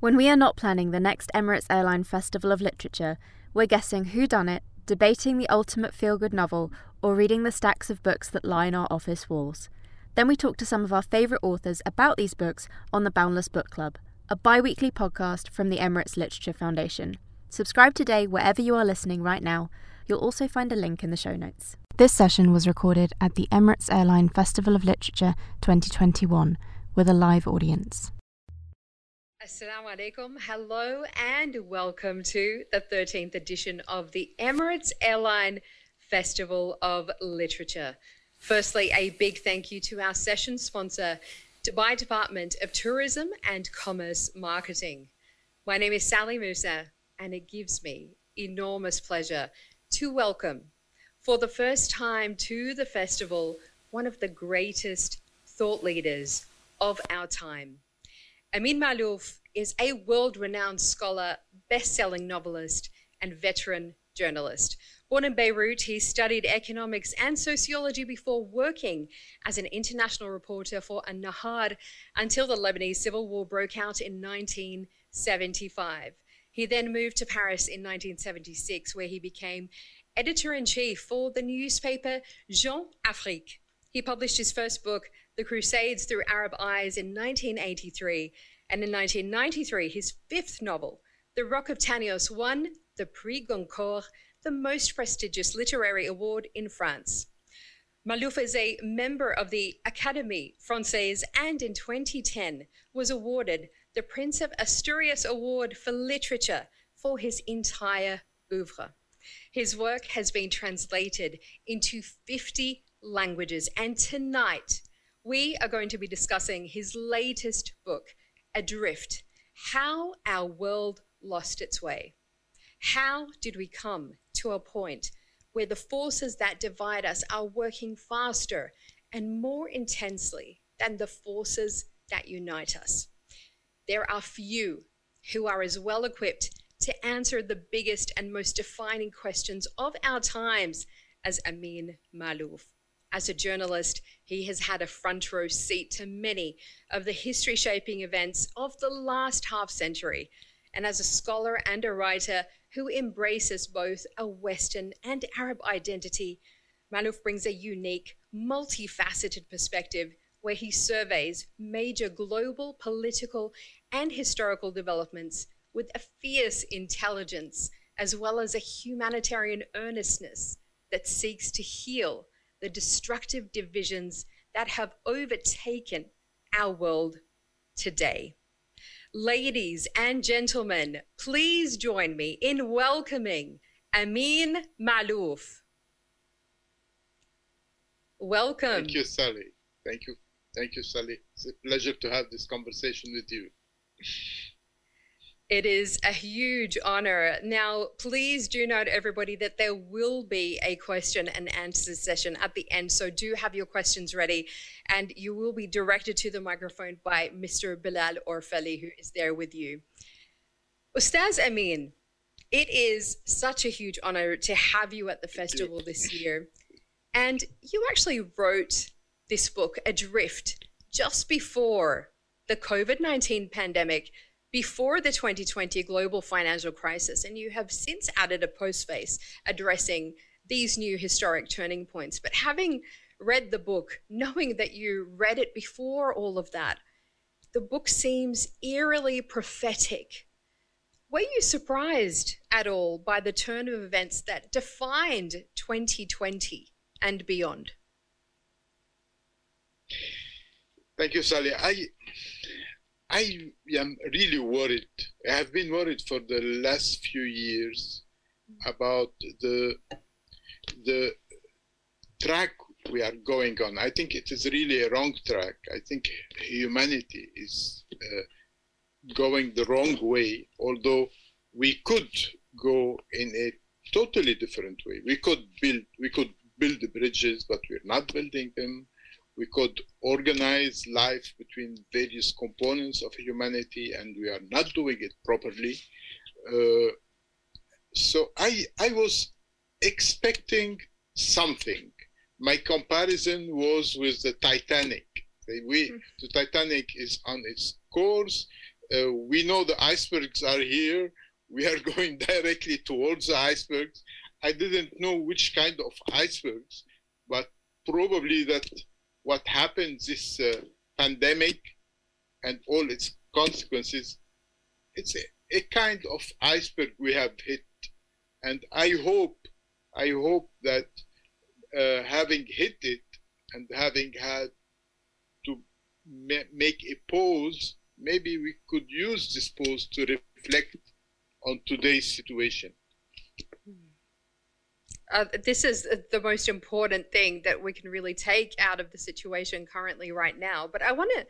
When we are not planning the next Emirates Airline Festival of Literature, we're guessing who done it, debating the ultimate feel-good novel, or reading the stacks of books that line our office walls. Then we talk to some of our favourite authors about these books on the Boundless Book Club, a bi weekly podcast from the Emirates Literature Foundation. Subscribe today wherever you are listening right now. You'll also find a link in the show notes. This session was recorded at the Emirates Airline Festival of Literature 2021 with a live audience. Assalamu alaikum. Hello and welcome to the 13th edition of the Emirates Airline Festival of Literature. Firstly, a big thank you to our session sponsor, Dubai Department of Tourism and Commerce Marketing. My name is Sally Musa, and it gives me enormous pleasure to welcome for the first time to the festival one of the greatest thought leaders of our time. Amin Maalouf is a world renowned scholar, best selling novelist, and veteran journalist. Born in Beirut, he studied economics and sociology before working as an international reporter for An Nahar until the Lebanese civil war broke out in 1975. He then moved to Paris in 1976, where he became editor in chief for the newspaper Jeune Afrique. He published his first book, the Crusades Through Arab Eyes in 1983, and in 1993, his fifth novel, The Rock of Tanios, won the Prix Goncourt, the most prestigious literary award in France. Maalouf is a member of the Académie Française and in 2010 was awarded the Prince of Asturias Award for Literature for his entire oeuvre. His work has been translated into 50 languages, and tonight we are going to be discussing his latest book, Adrift How Our World Lost Its Way. How did we come to a point where the forces that divide us are working faster and more intensely than the forces that unite us? There are few who are as well equipped to answer the biggest and most defining questions of our times as Amin Maalouf. As a journalist, he has had a front row seat to many of the history shaping events of the last half century. And as a scholar and a writer who embraces both a Western and Arab identity, Maalouf brings a unique, multifaceted perspective where he surveys major global political and historical developments with a fierce intelligence as well as a humanitarian earnestness that seeks to heal the destructive divisions that have overtaken our world today. Ladies and gentlemen, please join me in welcoming Amin Maalouf. Welcome. Thank you, Sally. Thank you. Thank you, Sally. It's a pleasure to have this conversation with you. It is a huge honor. Now, please do note, everybody, that there will be a question and answer session at the end. So do have your questions ready, and you will be directed to the microphone by Mr. Bilal Orfeli, who is there with you. Ustaz Amin, it is such a huge honor to have you at the festival this year. And you actually wrote this book, Adrift, just before the COVID 19 pandemic before the 2020 global financial crisis, and you have since added a postface addressing these new historic turning points. But having read the book, knowing that you read it before all of that, the book seems eerily prophetic. Were you surprised at all by the turn of events that defined 2020 and beyond? Thank you, Sally. I I am really worried. I have been worried for the last few years about the the track we are going on. I think it is really a wrong track. I think humanity is uh, going the wrong way, although we could go in a totally different way. We could build we could build bridges, but we're not building them we could organize life between various components of humanity and we are not doing it properly uh, so i i was expecting something my comparison was with the titanic we hmm. the titanic is on its course uh, we know the icebergs are here. We are going directly towards the icebergs. I didn't know which kind of icebergs, but probably that what happened this uh, pandemic and all its consequences, it's a, a kind of iceberg we have hit. And I hope, I hope that uh, having hit it and having had to ma- make a pause, maybe we could use this pause to reflect on today's situation. Uh, this is the most important thing that we can really take out of the situation currently right now. But I want to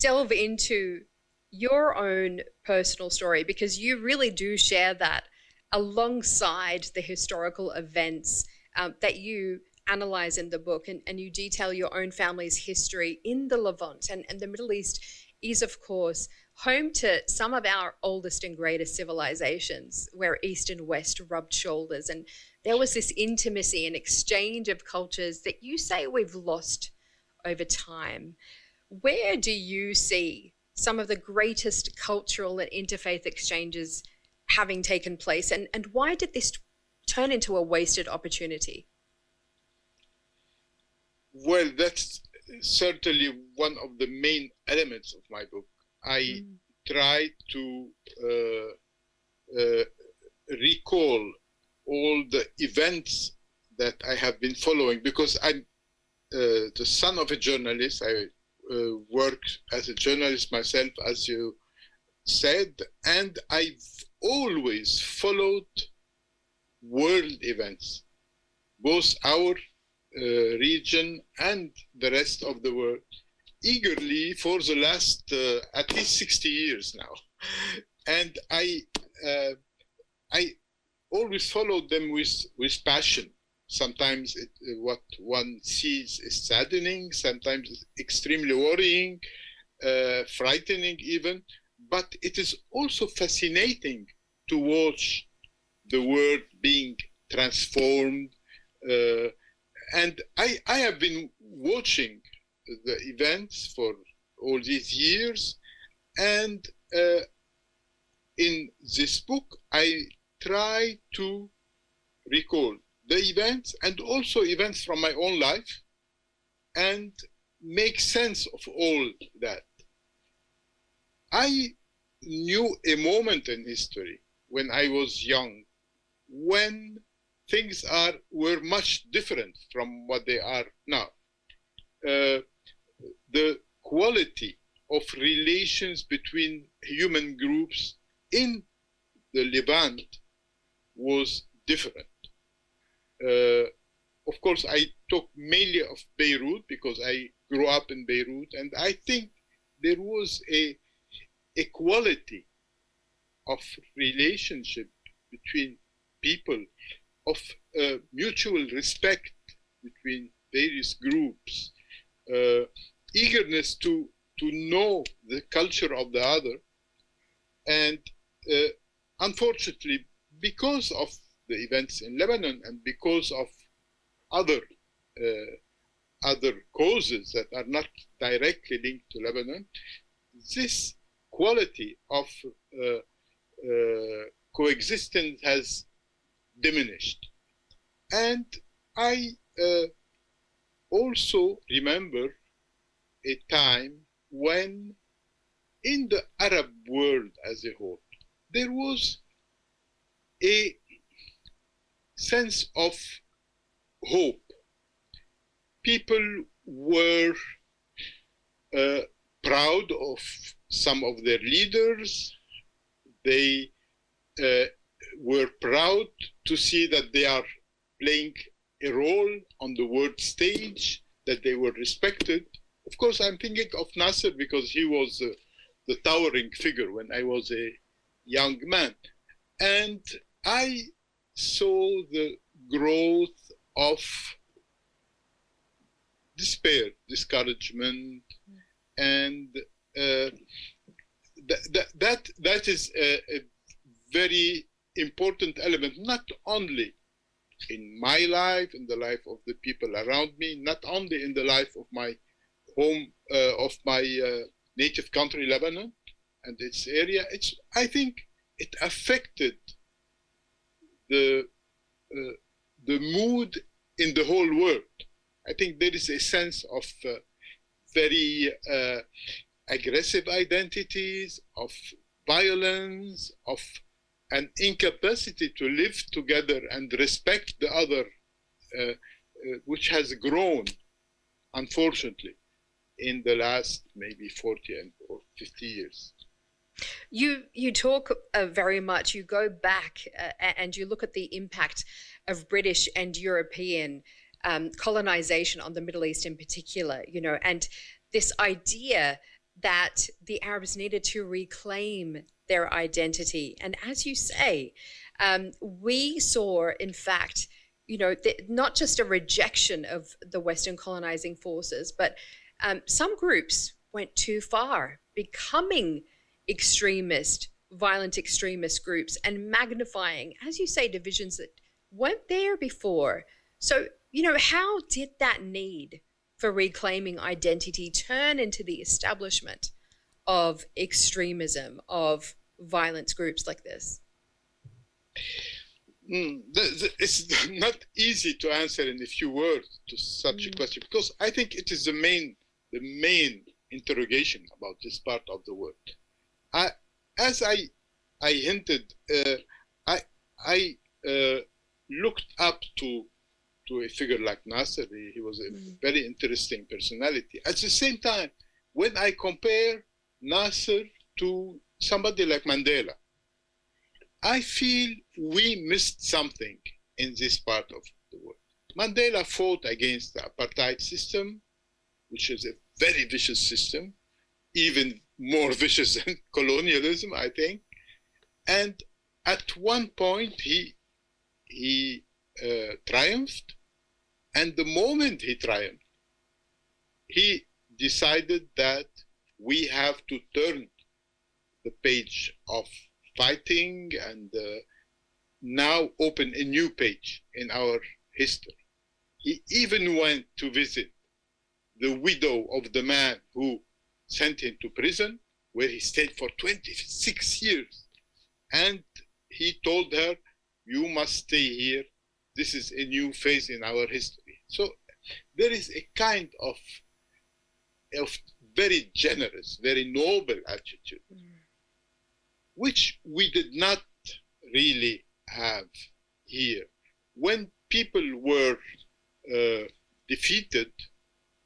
delve into your own personal story because you really do share that alongside the historical events um, that you analyze in the book and, and you detail your own family's history in the Levant and, and the Middle East is of course home to some of our oldest and greatest civilizations where east and west rubbed shoulders. And there was this intimacy and exchange of cultures that you say we've lost over time. Where do you see some of the greatest cultural and interfaith exchanges having taken place? And, and why did this turn into a wasted opportunity? Well, that's certainly one of the main elements of my book. I mm. try to uh, uh, recall all the events that I have been following because I'm uh, the son of a journalist. I uh, work as a journalist myself, as you said, and I've always followed world events, both our uh, region and the rest of the world eagerly for the last uh, at least 60 years now. And I, uh, I always followed them with, with passion. Sometimes it, what one sees is saddening, sometimes extremely worrying, uh, frightening even, but it is also fascinating to watch the world being transformed, uh, and I, I have been watching the events for all these years, and uh, in this book, I try to recall the events and also events from my own life and make sense of all that. I knew a moment in history when I was young when things are were much different from what they are now. Uh, the quality of relations between human groups in the Levant was different. Uh, of course, I talk mainly of Beirut because I grew up in Beirut, and I think there was a equality of relationship between people of uh, mutual respect between various groups, uh, eagerness to, to know the culture of the other. And uh, unfortunately, because of the events in Lebanon and because of other uh, other causes that are not directly linked to Lebanon, this quality of uh, uh, coexistence has diminished. And I uh, also remember a time when in the Arab world as a whole, there was a sense of hope. People were uh, proud of some of their leaders. They uh, were proud to see that they are playing a role on the world stage, that they were respected. Of course, I'm thinking of Nasser because he was uh, the towering figure when I was a young man. And I saw the growth of despair, discouragement, and uh, th- th- that that is a, a very important element, not only in my life, in the life of the people around me, not only in the life of my home, uh, of my uh, native country, Lebanon, and its area, it's I think it affected the uh, the mood in the whole world. I think there is a sense of very uh, aggressive identities, of violence, of an incapacity to live together and respect the other, uh, uh, which has grown, unfortunately, in the last maybe 40 and, or 50 years. You you talk uh, very much. You go back uh, and you look at the impact of British and European um, colonization on the Middle East in particular. You know, and this idea that the Arabs needed to reclaim their identity. And as you say, um, we saw, in fact, you know, not just a rejection of the Western colonizing forces, but um, some groups went too far, becoming extremist, violent extremist groups and magnifying, as you say, divisions that weren't there before. So, you know, how did that need for reclaiming identity turn into the establishment of extremism, of violence groups like this? Mm, it's not easy to answer in a few words to such mm. a question because I think it is the main the main interrogation about this part of the world. I, as I, I hinted, uh, I, I uh, looked up to, to a figure like Nasser. He, he was a mm. very interesting personality. At the same time, when I compare Nasser to somebody like Mandela, I feel we missed something in this part of the world. Mandela fought against the apartheid system, which is a very vicious system, even more vicious than colonialism, I think. And at one point, he he uh, triumphed, and the moment he triumphed, he decided that we have to turn the page of fighting and uh, now open a new page in our history. He even went to visit the widow of the man who sent him to prison where he stayed for 26 years. And he told her, You must stay here. This is a new phase in our history. So there is a kind of, of very generous, very noble attitude, mm. which we did not really have here. When people were uh, defeated,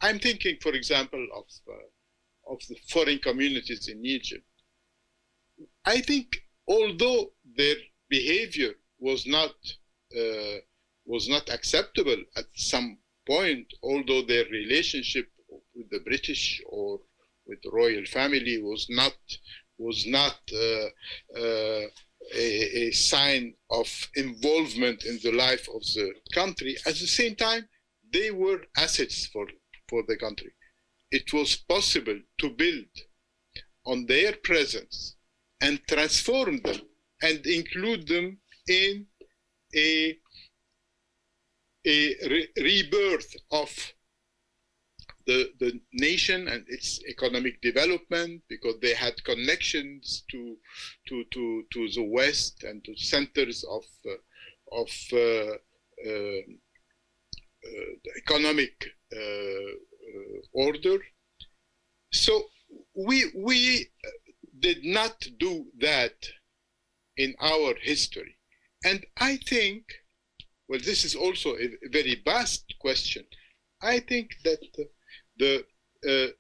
I'm thinking, for example, of uh, of the foreign communities in Egypt. I think although their behavior was not uh, was not acceptable at some point, although their relationship with the British or with the royal family was not was not uh, uh, a, a, sign of involvement in the life of the country. At the same time, they were assets for for the country. It was possible to build on their presence and transform them and include them in a, a re- rebirth of the, the nation and its economic development because they had connections to, to, to, to the West and to centers of, uh, of uh, uh, economic uh, uh, order. So we we did not do that in our history, and I think, well, this is also a very vast question. I think that the uh,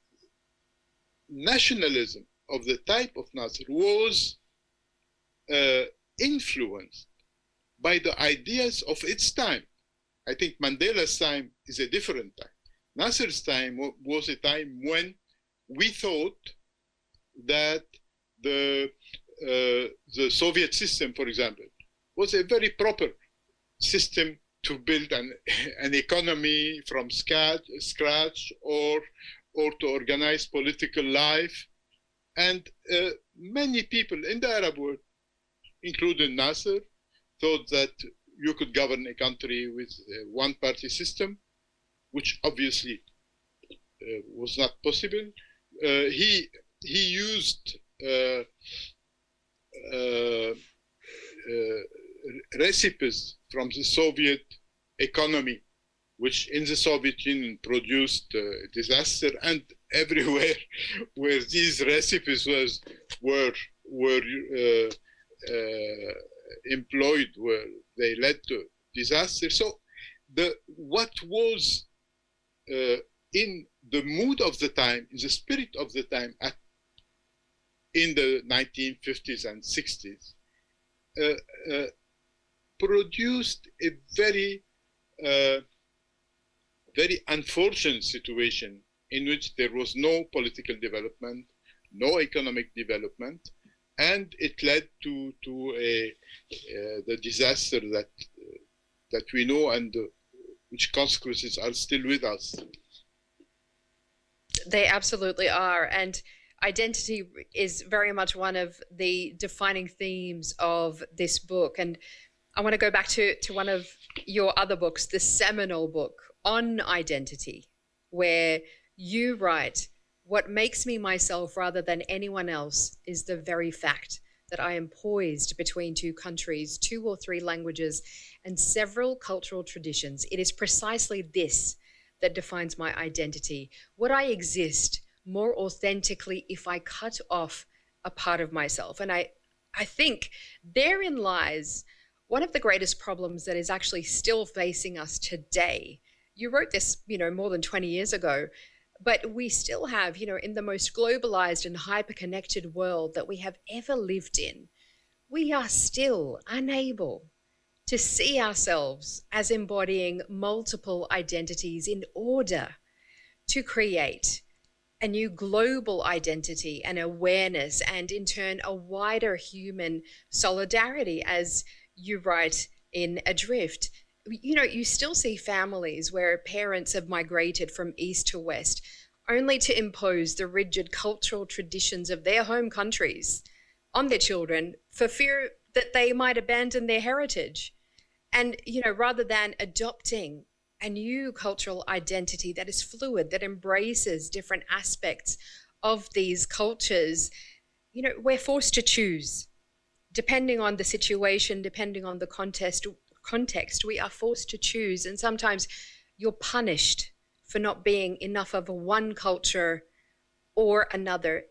nationalism of the type of Nasser was uh, influenced by the ideas of its time. I think Mandela's time is a different time. Nasser's time was a time when we thought that the uh, the Soviet system, for example, was a very proper system to build an, an economy from scratch, scratch or or to organize political life. And uh, many people in the Arab world, including Nasser, thought that you could govern a country with a one-party system which obviously uh, was not possible. Uh, he he used uh, uh, uh, recipes from the Soviet economy, which in the Soviet Union produced disaster, and everywhere where these recipes was were were uh, uh, employed, where they led to disaster. So the what was uh, in the mood of the time, in the spirit of the time, at, in the 1950s and 60s, uh, uh, produced a very, uh, very unfortunate situation in which there was no political development, no economic development, and it led to to a uh, the disaster that uh, that we know and uh, which consequences are still with us. They absolutely are, and identity is very much one of the defining themes of this book. And I want to go back to to one of your other books, the seminal book on identity, where you write what makes me myself rather than anyone else is the very fact that I am poised between two countries, two or three languages, and several cultural traditions. It is precisely this that defines my identity. Would I exist more authentically if I cut off a part of myself? And I, I think therein lies one of the greatest problems that is actually still facing us today. You wrote this, you know, more than 20 years ago but we still have, you know, in the most globalized and hyper-connected world that we have ever lived in, we are still unable to see ourselves as embodying multiple identities in order to create a new global identity and awareness, and in turn, a wider human solidarity, as you write in Adrift you know, you still see families where parents have migrated from east to west only to impose the rigid cultural traditions of their home countries on their children for fear that they might abandon their heritage. And, you know, rather than adopting a new cultural identity that is fluid, that embraces different aspects of these cultures, you know, we're forced to choose. Depending on the situation, depending on the context, context, we are forced to choose, and sometimes you're punished for not being enough of one culture or another.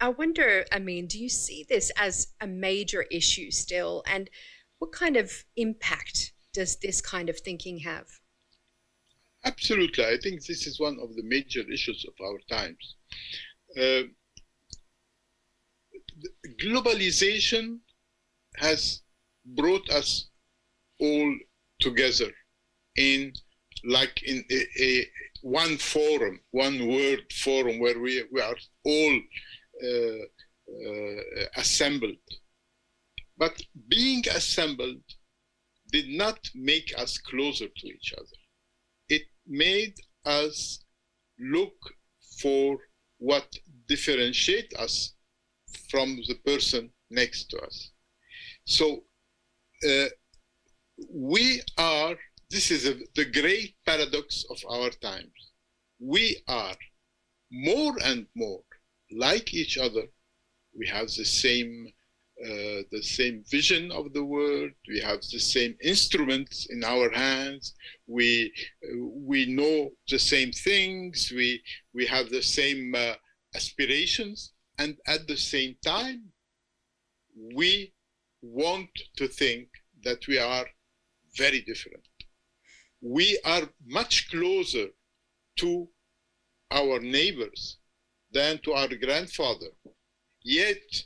I wonder, I mean, do you see this as a major issue still? And what kind of impact does this kind of thinking have? Absolutely. I think this is one of the major issues of our times. Uh, globalization has brought us all together in like in a, a, one forum, one word forum where we, we are all uh, uh, assembled. But being assembled did not make us closer to each other. It made us look for what differentiate us from the person next to us. So uh, we are, this is a, the great paradox of our times. We are more and more like each other. We have the same, uh, the same vision of the world. We have the same instruments in our hands. We, we know the same things. We, we have the same uh, aspirations. And at the same time, we want to think that we are very different. We are much closer to our neighbors than to our grandfather. Yet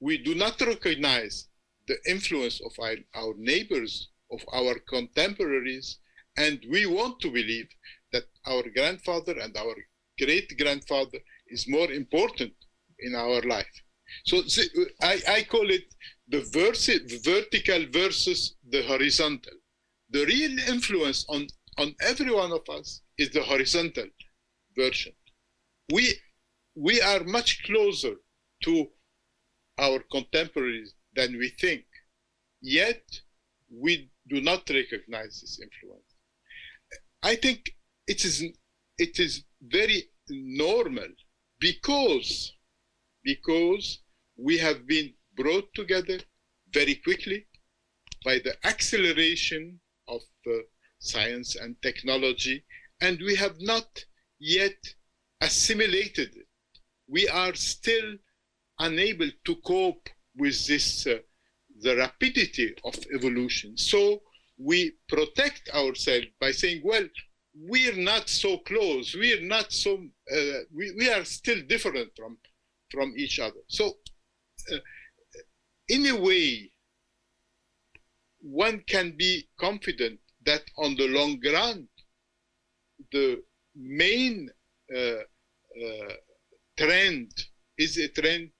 we do not recognize the influence of our, our neighbors, of our contemporaries, and we want to believe that our grandfather and our great grandfather is more important in our life. So I, I call it the versi- vertical versus the horizontal. The real influence on, on every one of us is the horizontal version. We, we are much closer to our contemporaries than we think, yet we do not recognize this influence. I think it is, it is very normal because, because we have been brought together very quickly by the acceleration of uh, science and technology, and we have not yet assimilated it. We are still unable to cope with this, uh, the rapidity of evolution. So we protect ourselves by saying, well, we're not so close. We're not so, uh, we, we are still different from, from each other. So uh, in a way, one can be confident that on the long run, the main uh, uh, trend is a trend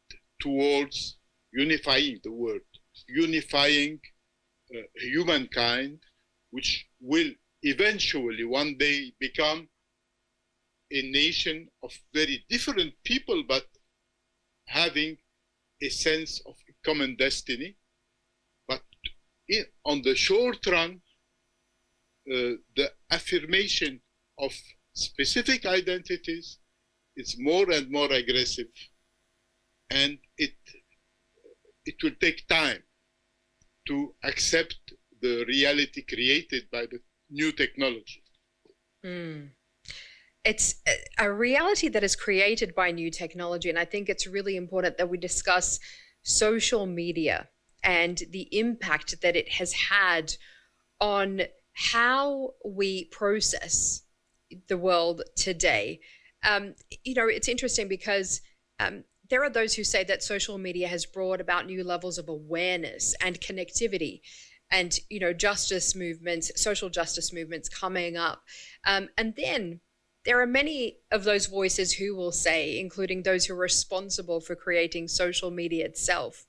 towards unifying the world, unifying uh, humankind, which will eventually one day become a nation of very different people, but having a sense of common destiny. But in, on the short run, uh, the affirmation of specific identities is more and more aggressive and it it will take time to accept the reality created by the new technology. Mm. It's a reality that is created by new technology, and I think it's really important that we discuss social media and the impact that it has had on how we process the world today. Um, you know, it's interesting because um, there are those who say that social media has brought about new levels of awareness and connectivity and you know justice movements social justice movements coming up um, and then there are many of those voices who will say including those who are responsible for creating social media itself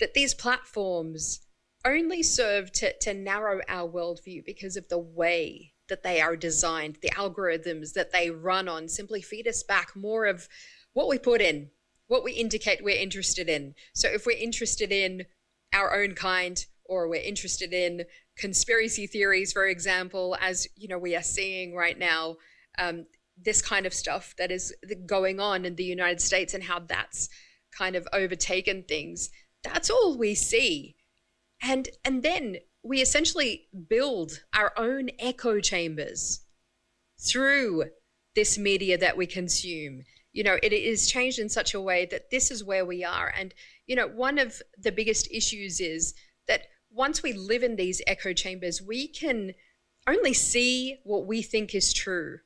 that these platforms only serve to, to narrow our worldview because of the way that they are designed the algorithms that they run on simply feed us back more of what we put in what we indicate we're interested in. So if we're interested in our own kind or we're interested in conspiracy theories, for example, as you know we are seeing right now, um, this kind of stuff that is going on in the United States and how that's kind of overtaken things. That's all we see, and and then we essentially build our own echo chambers through this media that we consume. You know it is changed in such a way that this is where we are. And you know one of the biggest issues is that once we live in these echo chambers we can only see what we think is true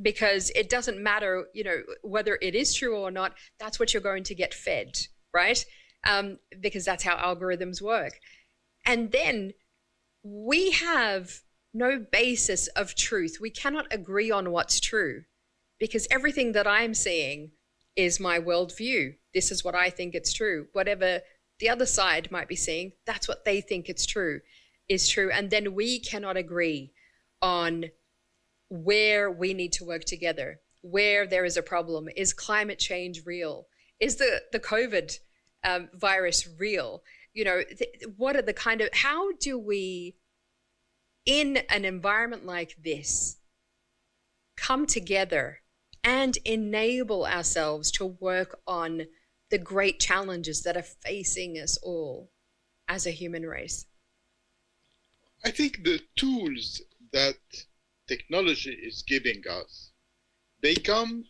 because it doesn't matter you know whether it is true or not that's what you're going to get fed right um, because that's how algorithms work and then we have no basis of truth we cannot agree on what's true because everything that I'm seeing is my worldview. This is what I think it's true. Whatever the other side might be seeing, that's what they think it's true, is true. And then we cannot agree on where we need to work together, where there is a problem. Is climate change real? Is the, the COVID um, virus real? You know, th- what are the kind of, how do we, in an environment like this, come together and enable ourselves to work on the great challenges that are facing us all as a human race? I think the tools that technology is giving us, they come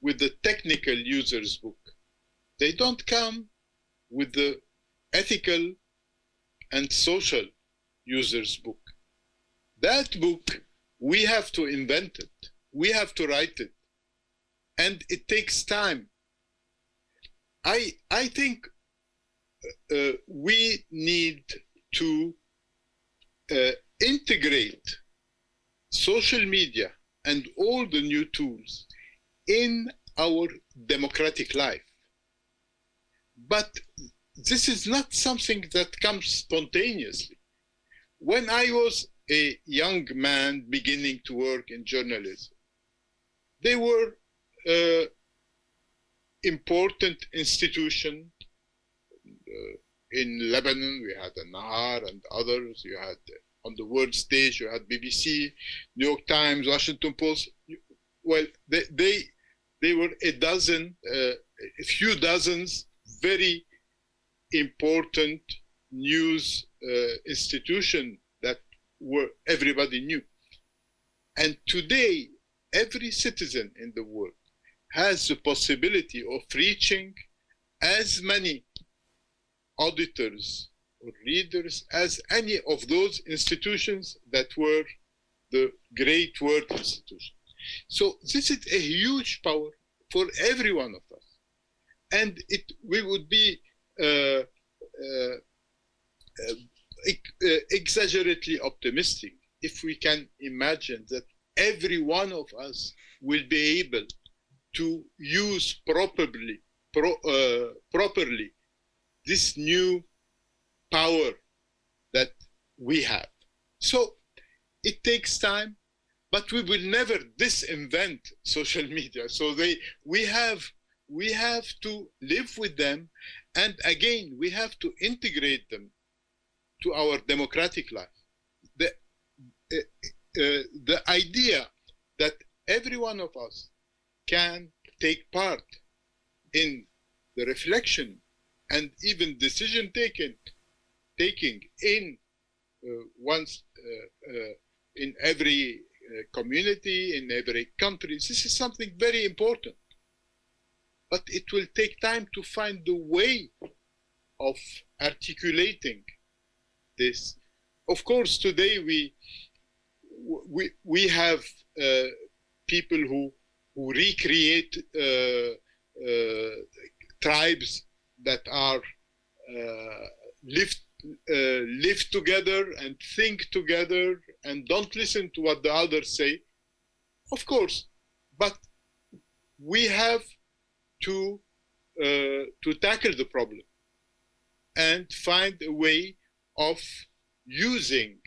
with the technical user's book. They don't come with the ethical and social user's book. That book, we have to invent it. We have to write it and it takes time. I I think uh, we need to uh, integrate social media and all the new tools in our democratic life. But this is not something that comes spontaneously. When I was a young man beginning to work in journalism, there were uh, important institution. Uh, in Lebanon, we had Nahar and others. You had uh, on the world stage, you had BBC, New York Times, Washington Post. Well, they they, they were a dozen, uh, a few dozens very important news uh, institution that were everybody knew. And today, every citizen in the world has the possibility of reaching as many auditors or readers as any of those institutions that were the great world institutions. So this is a huge power for every one of us. And it we would be uh, uh, uh, uh exaggerately optimistic if we can imagine that every one of us will be able to use properly, pro, uh, properly this new power that we have. So it takes time, but we will never disinvent social media. So they, we have, we have to live with them, and again, we have to integrate them to our democratic life. The, uh, the idea that every one of us can take part in the reflection and even decision taken taking in uh, once uh, uh, in every community in every country this is something very important. But it will take time to find the way of articulating this. Of course today we we we have uh, people who who recreate uh, uh, tribes that are uh, live uh, live together and think together and don't listen to what the others say. Of course, but we have to uh, to tackle the problem and find a way of using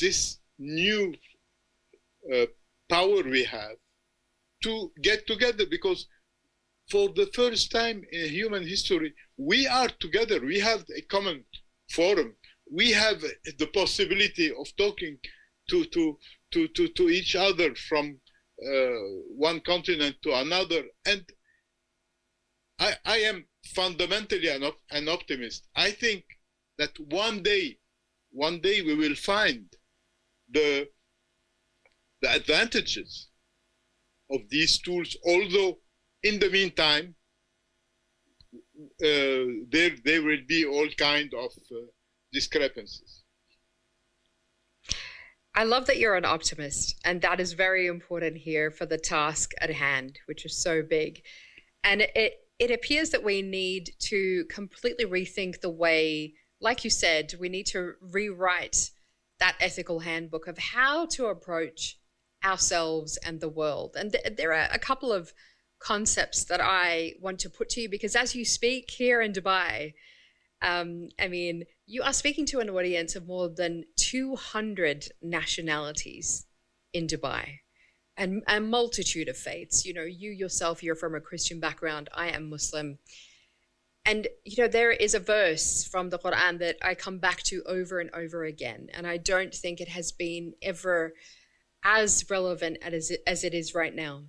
this new uh, power we have to get together because for the first time in human history, we are together. We have a common forum. We have the possibility of talking to, to, to, to, to each other from uh, one continent to another. And I, I am fundamentally an, op- an optimist. I think that one day, one day we will find the, the advantages of these tools, although in the meantime, there there will be all kind of uh, discrepancies. I love that you're an optimist, and that is very important here for the task at hand, which is so big. And it it appears that we need to completely rethink the way, like you said, we need to rewrite that ethical handbook of how to approach ourselves and the world. And th- there are a couple of concepts that I want to put to you because as you speak here in Dubai, um, I mean, you are speaking to an audience of more than 200 nationalities in Dubai and a multitude of faiths. You know, you yourself, you're from a Christian background, I am Muslim. And, you know, there is a verse from the Quran that I come back to over and over again. And I don't think it has been ever as relevant as it, as it is right now.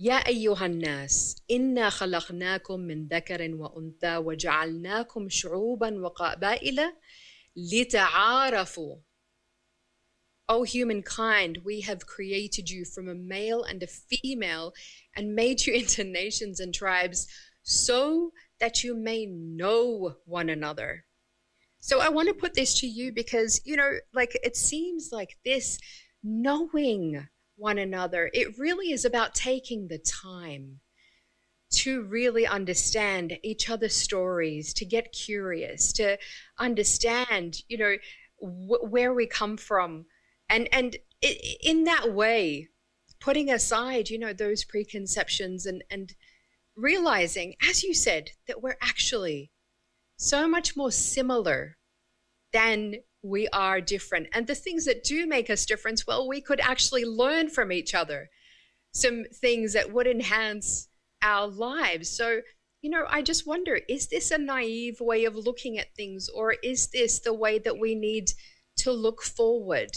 يا أيها الناس إنا خلقناكم من ذكر وأنثى وجعلناكم شعوبا وقبائل لتعارفوا O humankind, we have created you from a male and a female and made you into nations and tribes so that you may know one another. So I want to put this to you because, you know, like it seems like this knowing one another. It really is about taking the time to really understand each other's stories, to get curious, to understand, you know, wh- where we come from. And, and it, in that way, putting aside, you know, those preconceptions and, and realizing, as you said, that we're actually so much more similar than we are different. And the things that do make us different, well, we could actually learn from each other some things that would enhance our lives. So, you know, I just wonder is this a naive way of looking at things, or is this the way that we need to look forward?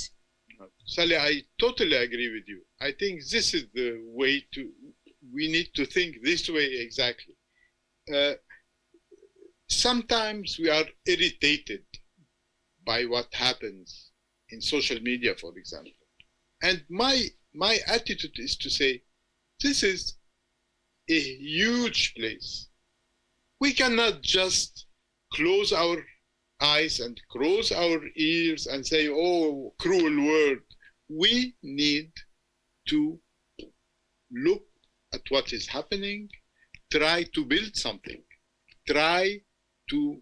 Sally, I totally agree with you. I think this is the way to, we need to think this way exactly. Uh, sometimes we are irritated by what happens in social media, for example. And my my attitude is to say, this is a huge place. We cannot just close our eyes and close our ears and say, oh, cruel world. We need to look at what is happening, try to build something, try to,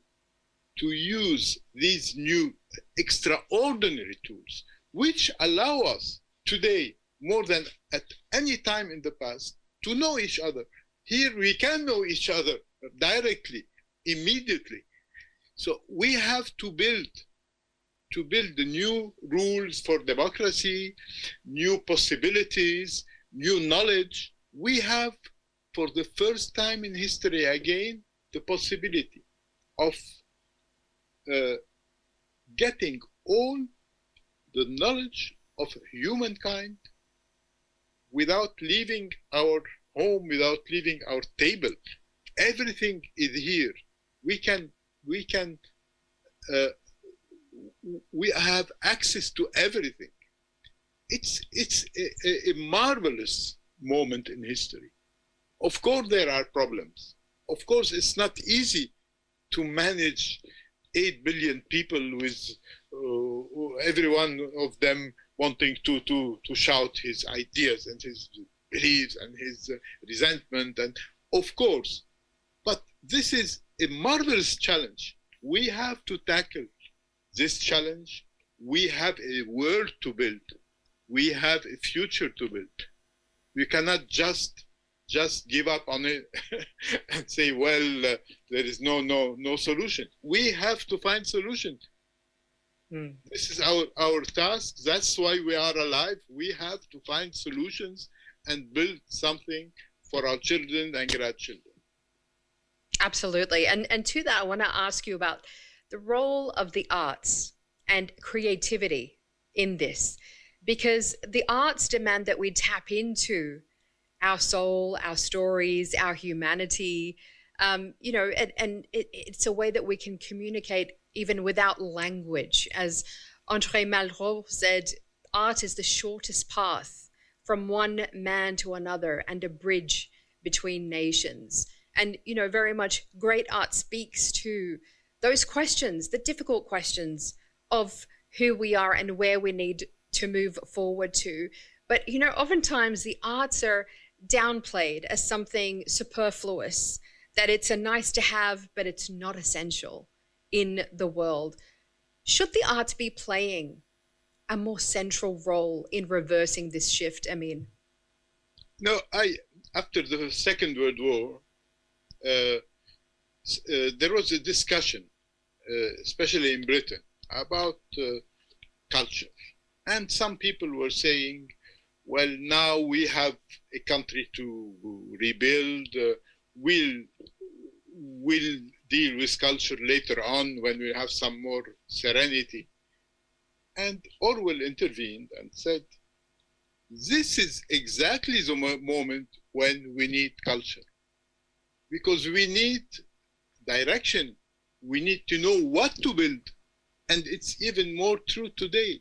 to use these new extraordinary tools, which allow us today, more than at any time in the past, to know each other. Here we can know each other directly, immediately. So we have to build to build the new rules for democracy, new possibilities, new knowledge. We have, for the first time in history again, the possibility of uh, getting all the knowledge of humankind without leaving our home, without leaving our table. Everything is here. We can, we can, uh, we have access to everything. It's, it's a, a marvelous moment in history. Of course, there are problems. Of course, it's not easy to manage 8 billion people with uh, every one of them wanting to, to, to shout his ideas and his beliefs and his uh, resentment. And of course, but this is a marvelous challenge. We have to tackle this challenge. We have a world to build. We have a future to build. We cannot just just give up on it and say, well, uh, there is no no no solution. We have to find solutions. Mm. This is our our task. That's why we are alive. We have to find solutions and build something for our children and grandchildren. Absolutely. And and to that I want to ask you about the role of the arts and creativity in this because the arts demand that we tap into our soul, our stories, our humanity. Um, you know, and, and it, it's a way that we can communicate even without language. As Andre Malraux said, art is the shortest path from one man to another and a bridge between nations. And, you know, very much great art speaks to those questions, the difficult questions of who we are and where we need to move forward to. But, you know, oftentimes the arts are downplayed as something superfluous, that it's a nice to have, but it's not essential in the world. Should the arts be playing a more central role in reversing this shift, Amin? No, I after the Second World War, uh, uh, there was a discussion, uh, especially in Britain, about uh, culture, and some people were saying well, now we have a country to rebuild. Uh, we'll, we'll deal with culture later on when we have some more serenity. And Orwell intervened and said, this is exactly the mo- moment when we need culture. Because we need direction. We need to know what to build. And it's even more true today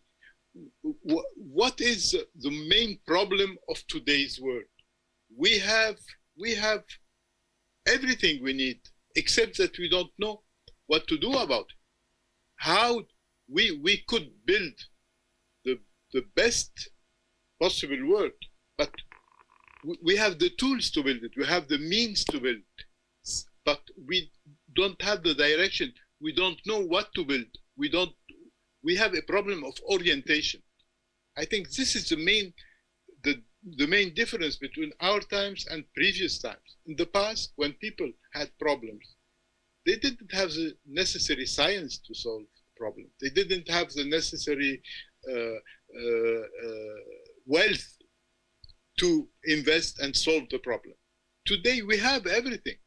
what is the main problem of today's world? We have we have everything we need, except that we don't know what to do about it. How we we could build the the best possible world, but we have the tools to build it. We have the means to build it, but we don't have the direction. We don't know what to build. We don't we have a problem of orientation. I think this is the main the the main difference between our times and previous times. In the past, when people had problems, they didn't have the necessary science to solve the problem. They didn't have the necessary uh, uh, uh, wealth to invest and solve the problem. Today, we have everything.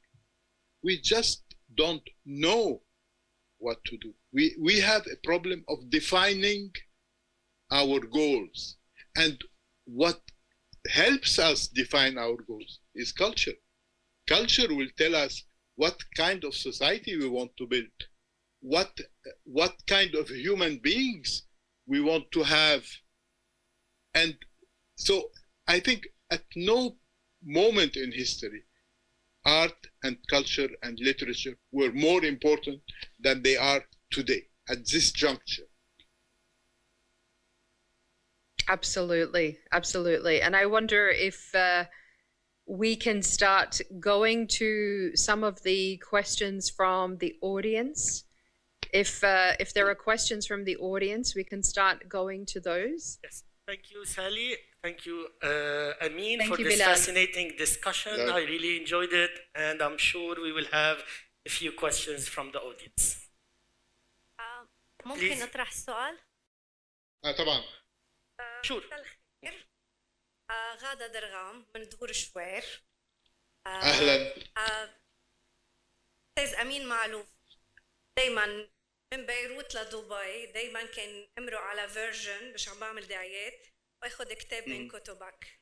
We just don't know what to do. We, we have a problem of defining our goals. And what helps us define our goals is culture. Culture will tell us what kind of society we want to build, what what kind of human beings we want to have, and so I think at no moment in history, art and culture and literature were more important than they are today at this juncture. Absolutely, absolutely. And I wonder if uh, we can start going to some of the questions from the audience. If uh, if there are questions from the audience, we can start going to those. Yes, thank you, Sally. Thank you, uh, Amin, Thank for you, this Bilal. fascinating discussion. Yeah. I really enjoyed it, and I'm sure we will have a few questions from the audience. آه، ممكن Please. نطرح السؤال؟ آه طبعا آه، Sure. مساء الخير. آه، غادة درغام من دور شوير آه، اهلا آه، أستاذ أمين معلوف دايما من بيروت لدبي. دايما كان امرق على فيرجن مش عم بعمل دعايات. واخذ كتاب من كتبك.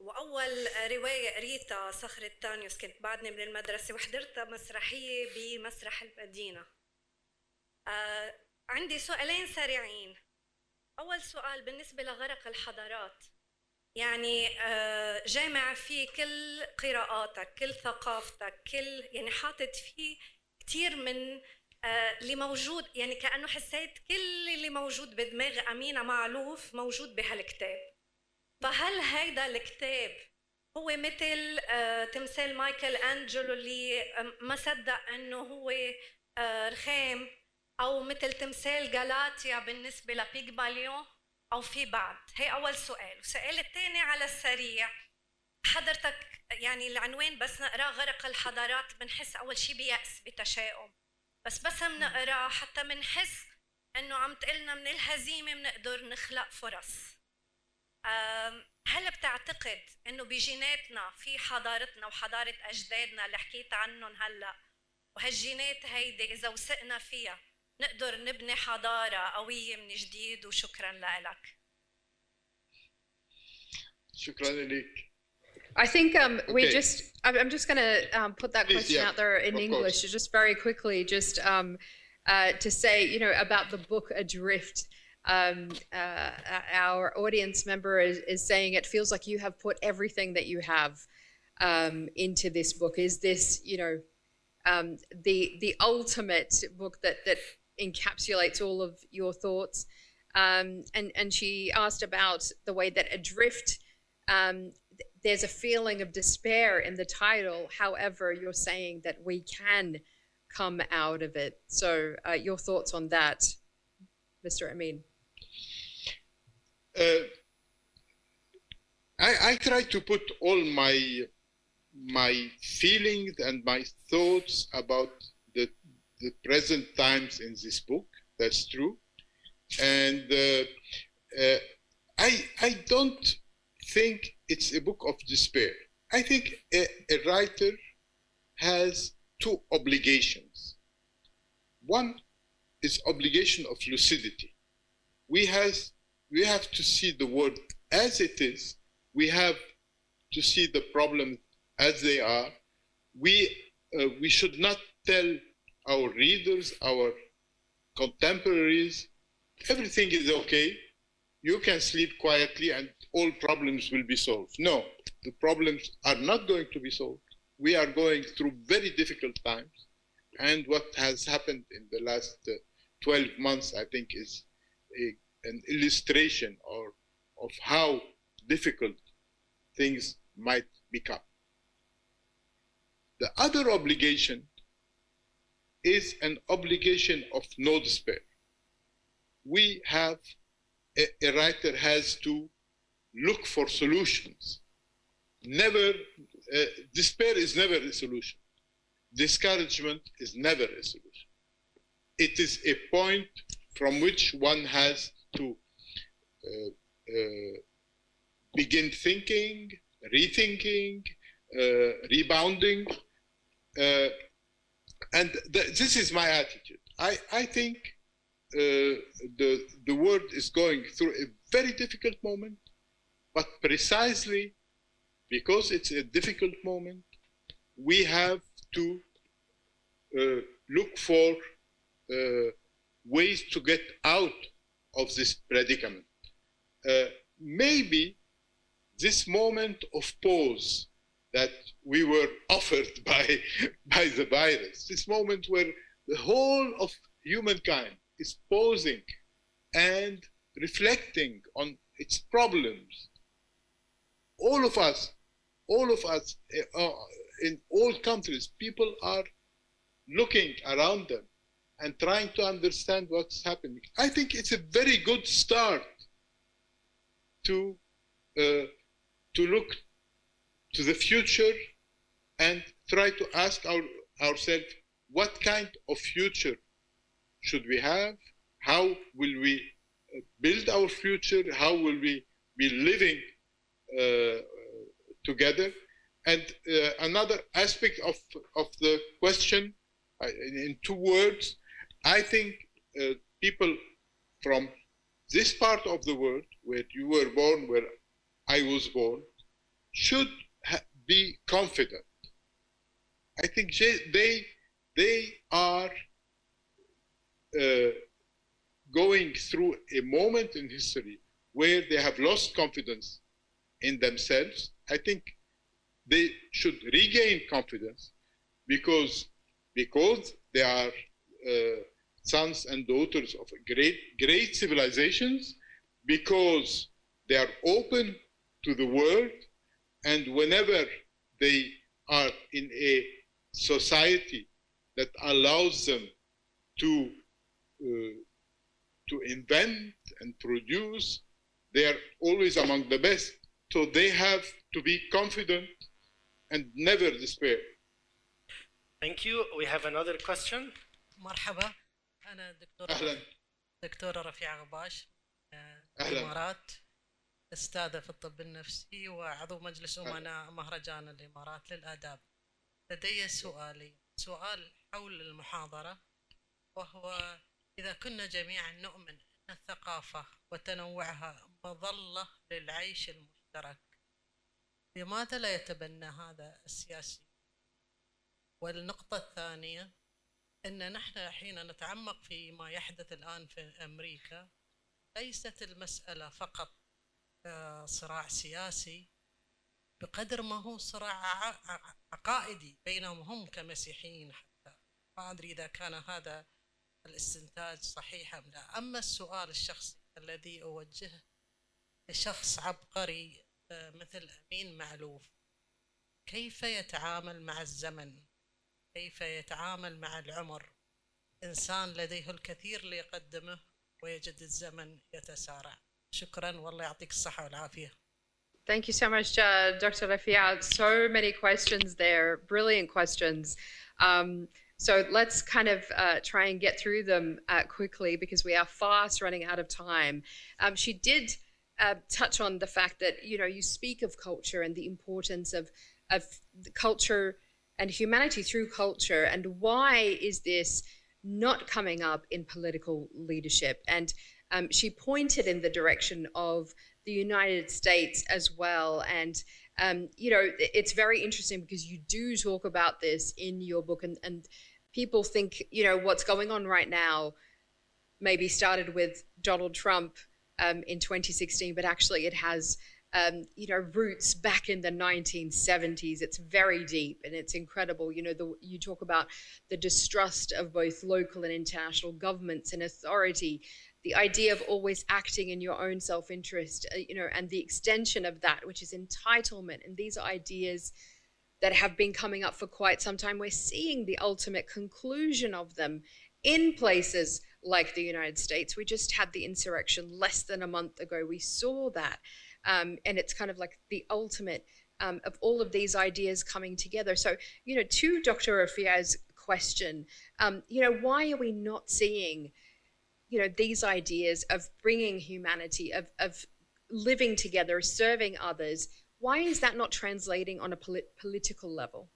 وأول رواية قريتها صخرة تانيوس كنت بعدني من المدرسة وحضرتها مسرحية بمسرح المدينة. آه عندي سؤالين سريعين. أول سؤال بالنسبة لغرق الحضارات. يعني آه، جامع فيه كل قراءاتك كل ثقافتك كل يعني حاطط فيه كثير من اللي موجود يعني كأنه حسيت كل اللي موجود بدماغ أمينة معلوف موجود بهالكتاب فهل هيدا الكتاب هو مثل آه، تمثال مايكل أنجلو اللي آه، ما صدق أنه هو آه، رخام أو مثل تمثال غالاتيا بالنسبة لبيغباليون أو في بعد هي أول سؤال. السؤال الثاني على السريع. حضرتك يعني العنوان بس نقراه غرق الحضارات بنحس أول شيء بيأس بتشاؤم. بس بس بنقراه حتى بنحس إنه عم تقلنا من الهزيمة بنقدر نخلق فرص. هل بتعتقد إنه بجيناتنا في حضارتنا وحضارة أجدادنا اللي حكيت عنهم هلأ وهالجينات هيدي إذا وثقنا فيها نقدر نبني حضارة قوية من جديد؟ وشكرا لك. شكرا لك. I think um, we Okay. just, I'm just going to um, put that Please, question yeah, out there in of English, course. just very quickly, just um, uh, to say, you know, about the book Adrift. Um, uh, our audience member is, is saying it feels like you have put everything that you have um, into this book. Is this, you know, um, the the ultimate book that that encapsulates all of your thoughts? Um, and and she asked about the way that Adrift um, there's a feeling of despair in the title. However, you're saying that we can come out of it. So, uh, your thoughts on that, Mr. Amin? Uh, I, I try to put all my my feelings and my thoughts about the the present times in this book. That's true, and uh, uh, I I don't think it's a book of despair. I think a, a writer has two obligations. One is obligation of lucidity. We has we have to see the world as it is. We have to see the problems as they are. We uh, we should not tell our readers, our contemporaries, everything is okay. You can sleep quietly and all problems will be solved. No, the problems are not going to be solved. We are going through very difficult times. And what has happened in the last uh, 12 months, I think, is a, an illustration or of how difficult things might become. The other obligation is an obligation of no despair. We have, a, a writer has to look for solutions. Never, uh, despair is never a solution. Discouragement is never a solution. It is a point from which one has to uh, uh, begin thinking, rethinking, uh, rebounding. Uh, and th- this is my attitude. I, I think the, the world is going through a very difficult moment, but precisely because it's a difficult moment, we have to uh, look for uh, ways to get out of this predicament. Uh, maybe this moment of pause that we were offered by, by the virus, this moment where the whole of humankind is pausing and reflecting on its problems. All of us, all of us uh, in all countries, people are looking around them and trying to understand what's happening. I think it's a very good start to uh, to look to the future and try to ask our, ourselves what kind of future should we have? How will we uh, build our future? How will we be living uh, together? And uh, another aspect of, of the question, uh, in two words, I think uh, people from this part of the world where you were born, where I was born, should be confident. I think they they are going through a moment in history where they have lost confidence in themselves. I think they should regain confidence because because they are uh, sons and daughters of great great civilizations because they are open to the world and whenever they are in a society that allows them to uh, to invent and produce they are always among the best so they have to be confident and never despair thank you we have another question مرحبا انا دكتور اهلا دكتوره رفيعه غباش أهلاً. الامارات استاذه في الطب النفسي وعضو مجلس امناء مهرجان الامارات للاداب لدي سؤالي سؤال حول المحاضره وهو إذا كنا جميعا نؤمن أن الثقافة وتنوعها مظلة للعيش المشترك لماذا لا يتبنى هذا السياسي؟ والنقطة الثانية أن نحن حين نتعمق في ما يحدث الآن في أمريكا ليست المسألة فقط آه، صراع سياسي بقدر ما هو صراع عقائدي بينهم هم كمسيحيين حتى. ما أدري إذا كان هذا الاستنتاج صحيح أم لا أما السؤال الشخصي الذي أوجهه لشخص عبقري آه، مثل أمين معلوف كيف يتعامل مع الزمن كيف يتعامل مع العمر إنسان لديه الكثير ليقدمه ويجد الزمن يتسارع شكرا والله يعطيك الصحة والعافية Thank you so much, uh, Dr. Rafia. So many questions there, brilliant questions. Um, so let's kind of uh, try and get through them uh, quickly because we are fast running out of time. Um, she did uh, touch on the fact that you know you speak of culture and the importance of of culture and humanity through culture, and why is this not coming up in political leadership? And um, she pointed in the direction of the United States as well. And, um, you know, it's very interesting because you do talk about this in your book, and, and people think, you know, what's going on right now maybe started with Donald Trump um, in 2016, but actually it has. Um, you know, roots back in the 1970s. It's very deep and it's incredible. You know, the, you talk about the distrust of both local and international governments and authority, the idea of always acting in your own self interest, uh, you know, and the extension of that, which is entitlement. And these are ideas that have been coming up for quite some time. We're seeing the ultimate conclusion of them in places like the United States. We just had the insurrection less than a month ago. We saw that. Um, and it's kind of like the ultimate um, of all of these ideas coming together. So, you know, to Dr. Rafia's question, um, you know, why are we not seeing you know these ideas of bringing humanity of, of living together serving others why is that not translating on a polit- political level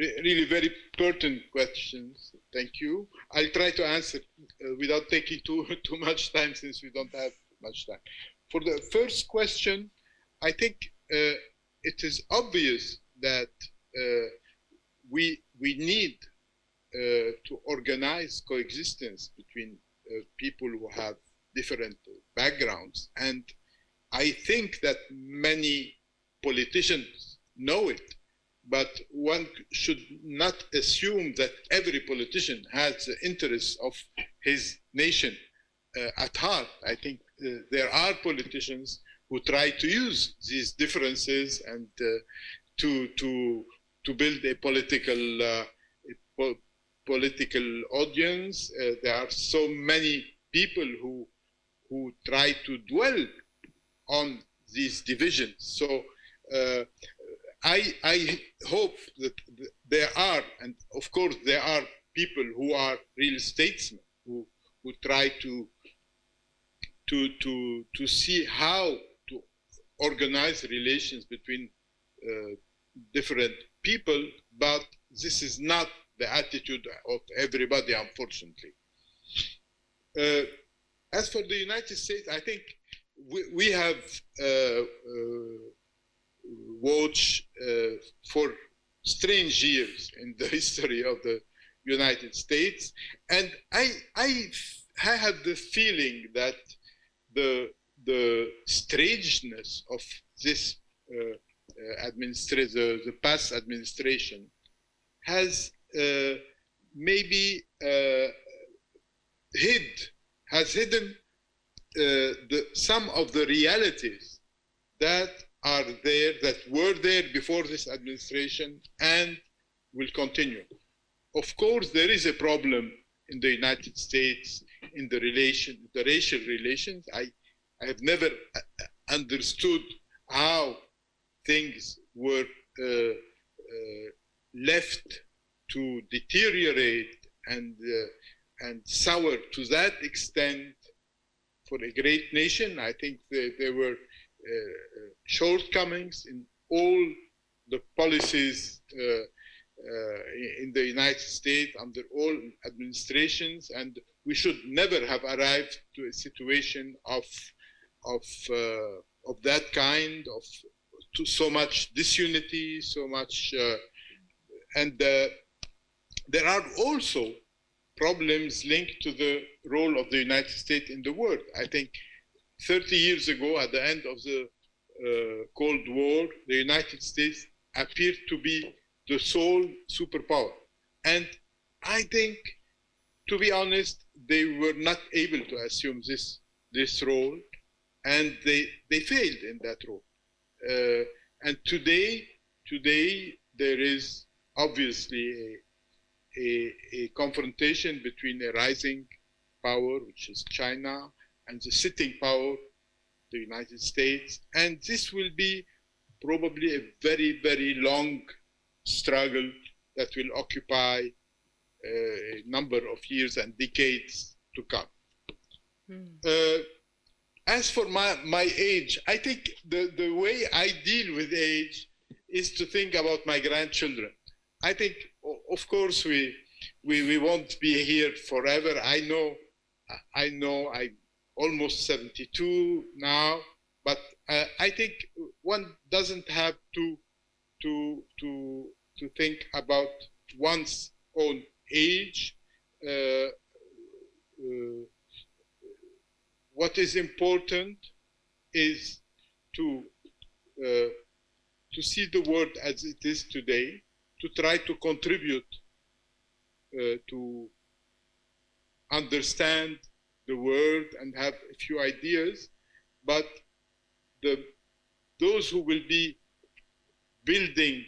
really very pertinent questions. Thank you. I'll try to answer uh, without taking too too much time since we don't have much time. For the first question, I think uh, it is obvious that uh, we we need uh, to organize coexistence between uh, people who have different backgrounds, and I think that many politicians know it, but one should not assume that every politician has the interests of his nation uh, at heart. I think uh, there are politicians who try to use these differences and uh, to to to build a political uh, a po political audience. Uh, there are so many people who who try to dwell on these divisions. So uh, I, I hope that there are, and of course there are people who are real statesmen who, who try to, to, to, to see how to organize relations between uh, different people, but this is not the attitude of everybody, unfortunately. Uh, as for the United States, I think we, we have uh, uh, watched uh, for strange years in the history of the United States, and I, I, I had the feeling that the the strangeness of this uh, uh, administration, the, the, past administration, has uh, maybe hid has hidden uh, the, some of the realities that are there, that were there before this administration and will continue. Of course, there is a problem in the United States in the relation, the racial relations. I, I have never uh, understood how things were uh, uh, left to deteriorate and uh, and sour to that extent for a great nation. I think there were uh, shortcomings in all the policies uh, uh, in the United States under all administrations, and we should never have arrived to a situation of of of that kind of to so much disunity, so much, uh, and uh, there are also problems linked to the role of the United States in the world. I think 30 years ago, at the end of the uh, Cold War, the United States appeared to be the sole superpower. And I think, to be honest, they were not able to assume this, this role, and they, they failed in that role. Uh, and today, today, there is obviously a a, a confrontation between a rising power, which is China, and the sitting power, the United States. And this will be probably a very, very long struggle that will occupy uh, a number of years and decades to come. Mm. Uh, as for my, my age, I think the, the way I deal with age is to think about my grandchildren. I think of course we we we won't be here forever. I know, I know. I'm almost 72 now, but uh, I think one doesn't have to to to to think about one's own age. Uh, uh, what is important is to uh, to see the world as it is today to try to contribute uh, to understand the world and have a few ideas, but the, those who will be building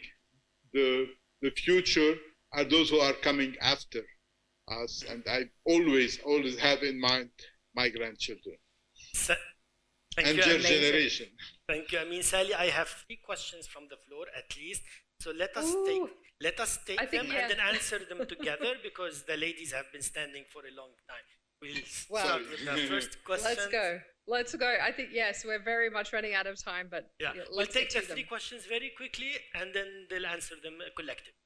the, the future are those who are coming after us. And I always, always have in mind my grandchildren. So, and you. your generation. Thank you. I mean, Sally, I have three questions from the floor at least. So let us Ooh. take let us take think, them yeah. and then answer them together because the ladies have been standing for a long time. We'll well, start with the first question. Let's go. Let's go. I think yes, we're very much running out of time, but yeah, we'll take the three them. questions very quickly and then they'll answer them collectively.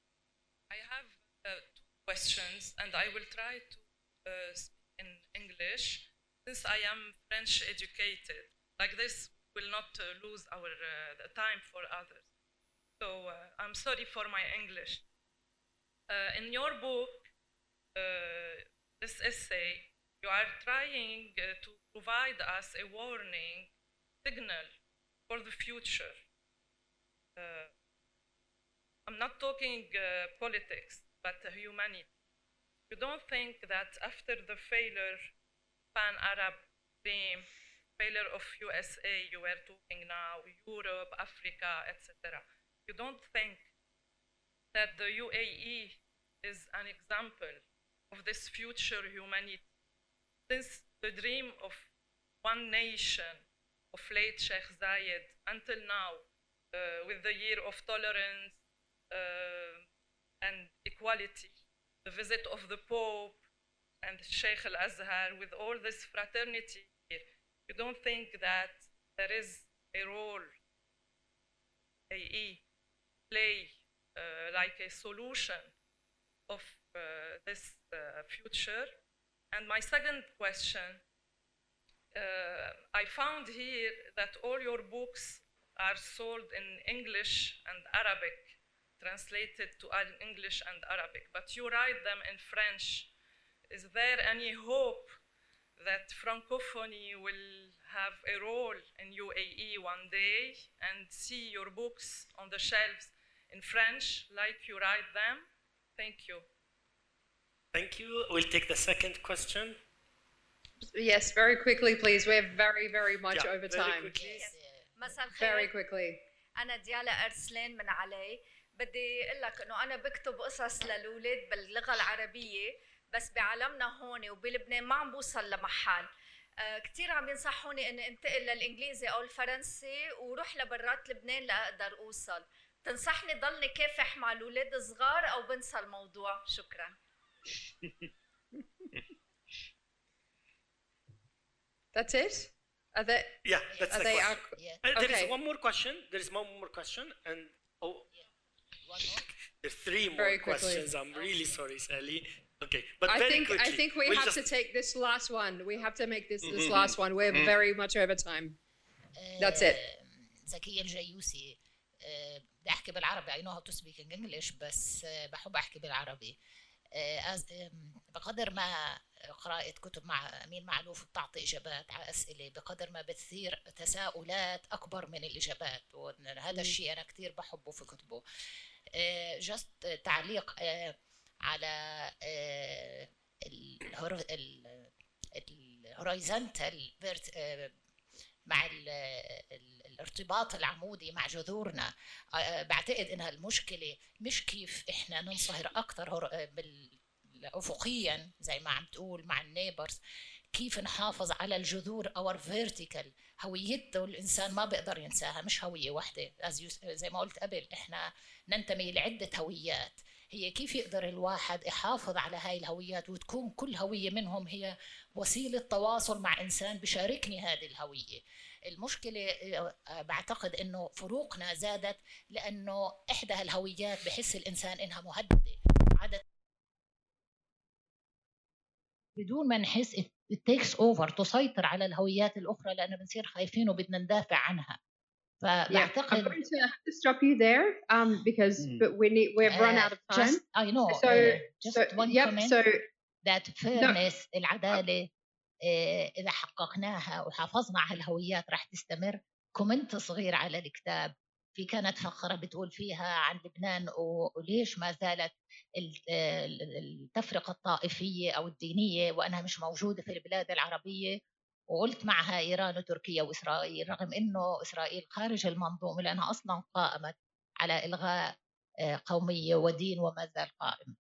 I have uh, two questions and I will try to uh, speak in English since I am French educated. Like this, will not uh, lose our uh, time for others. So uh, I'm sorry for my English. uh, in your book, uh, this essay, you are trying uh, to provide us a warning signal for the future. Uh, I'm not talking uh, politics, but humanity. You don't think that after the failure, pan-Arab dream, failure of USA, you were talking now, Europe, Africa, etc. You don't think that the UAE is an example of this future humanity. Since the dream of one nation of late Sheikh Zayed until now, uh, with the year of tolerance uh, and equality, the visit of the Pope and Sheikh Al Azhar, with all this fraternity here, you don't think that there is a role AE play uh, like a solution of uh, this uh, future? And my second question, uh, I found here that all your books are sold in English and Arabic, translated to English and Arabic, but you write them in French. Is there any hope that Francophony will have a role in UAE one day and see your books on the shelves in French like you write them? Thank you. Thank you. We'll take the second question. Yes, very quickly, please. We're very, very much Yeah, over very time. quickly. مساء الخير Very quickly. انا ديالا ارسلان من علي بدي اقول لك انه انا بكتب قصص للاولاد باللغه العربيه بس بعالمنا هون وبلبنان ما عم بوصل لمحل آه كثير عم ينصحوني اني انتقل للانجليزي او الفرنسي وروح لبرات لبنان لاقدر اوصل تنصحني ضلني كافح مع الاولاد الصغار أو بنسى الموضوع شكرا That's it? Are there, Yeah, that's are the they question. our- Yeah. Uh, There is Okay. one more question. There is one more question, and oh, One more. there's three more Very quickly. questions. I'm really sorry, Sally. Okay, but I very think quickly. I think we we'll have just, to take this last one. We have to make this this Mhm. last one. We're very much over time. That's it. آه، زكية الجيوسي آه، بدي أحكي بالعربي. Know how to speak in English بس آه، بحب أحكي بالعربي. آه، بقدر ما قراءة كتب مع أمين معلوف بتعطي إجابات على أسئلة بقدر ما بتثير تساؤلات أكبر من الإجابات. وهذا الشيء أنا كتير بحبه في كتبه. جست تعليق آه، على آه، الهور- ال- الهورايزونتال مع ال- الارتباط العمودي مع جذورنا. آه، بعتقد إنها المشكلة مش كيف إحنا ننصهر أكثر افقيا زي ما عم تقول مع النيبرز. كيف نحافظ على الجذور اور فيرتيكال هويته الإنسان ما بيقدر ينساها مش هوية واحدة. زي ما قلت قبل إحنا ننتمي لعدة هويات. هي كيف يقدر الواحد يحافظ على هاي الهويات وتكون كل هوية منهم هي وسيلة تواصل مع إنسان بشاركني هذه الهوية. المشكلة آه، بعتقد إنه فروقنا زادت لأنه إحدى هالهويات بحس الإنسان إنها مهددة عادة بدون ما نحس it takes over تسيطر على الهويات الأخرى لأنه بنصير خايفين وبدنا ندافع عنها Yeah, I'm فبعتقد going to have to stop you there um, because Mm. but we need we've run uh, out of time. just I know So, uh, just so one yep. comment So that fairness العدالة آه، إذا حققناها وحافظنا على الهويات راح تستمر. كومنت صغير على الكتاب في كانت فقرة بتقول فيها عن لبنان وليش ما زالت ال- ال- التفرقة الطائفية أو الدينية وأنها مش موجودة في البلاد العربية. وقلت معها إيران وتركيا وإسرائيل رغم أنه إسرائيل خارج المنظومة لأنها أصلا قائمت على إلغاء آه، قومية ودين وما زال قائم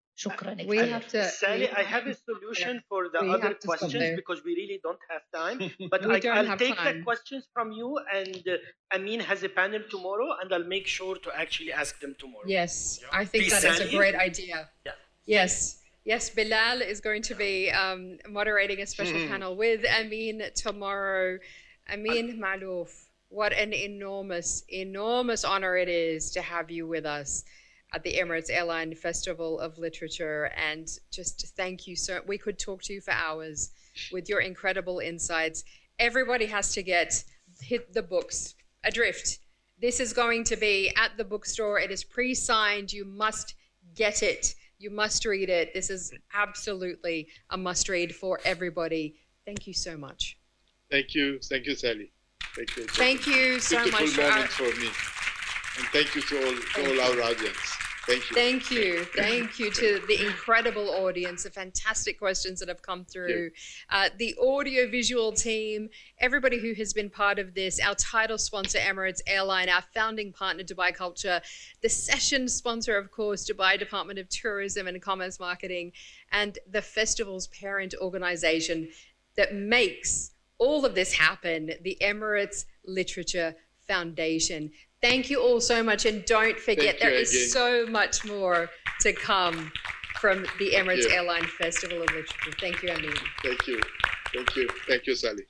we have to, Sally, I have a solution for the we other questions because we really don't have time. But I, will take time. the questions from you, and uh, Amin has a panel tomorrow, and I'll make sure to actually ask them tomorrow. Yes, yeah. I think Please, that Sally. is a great idea. Yeah. Yes. Yes, Bilal is going to be um, moderating a special mm. panel with Amin tomorrow. Amin Maalouf, what an enormous, enormous honor it is to have you with us at the Emirates Airline Festival of Literature. And just thank you so We could talk to you for hours with your incredible insights. Everybody has to get hit the books adrift. This is going to be at the bookstore. It is pre signed. You must get it. You must read it. This is absolutely a must read for everybody. Thank you so much. Thank you. Thank you, Sally. Thank you. Thank you so Beautiful much. moment for me. And thank you to all, to all our audience. Thank you. Thank you. Thank you to the incredible audience, the fantastic questions that have come through, uh, the audiovisual team, everybody who has been part of this, our title sponsor, Emirates Airline, our founding partner, Dubai Culture, the session sponsor, of course, Dubai Department of Tourism and Commerce Marketing, and the festival's parent organization that makes all of this happen, the Emirates Literature Foundation. Thank you all so much. And don't forget, there is again. so much more to come from the Emirates Airline Festival of Literature. Thank you, Amin. Thank you. Thank you. Thank you, Sally.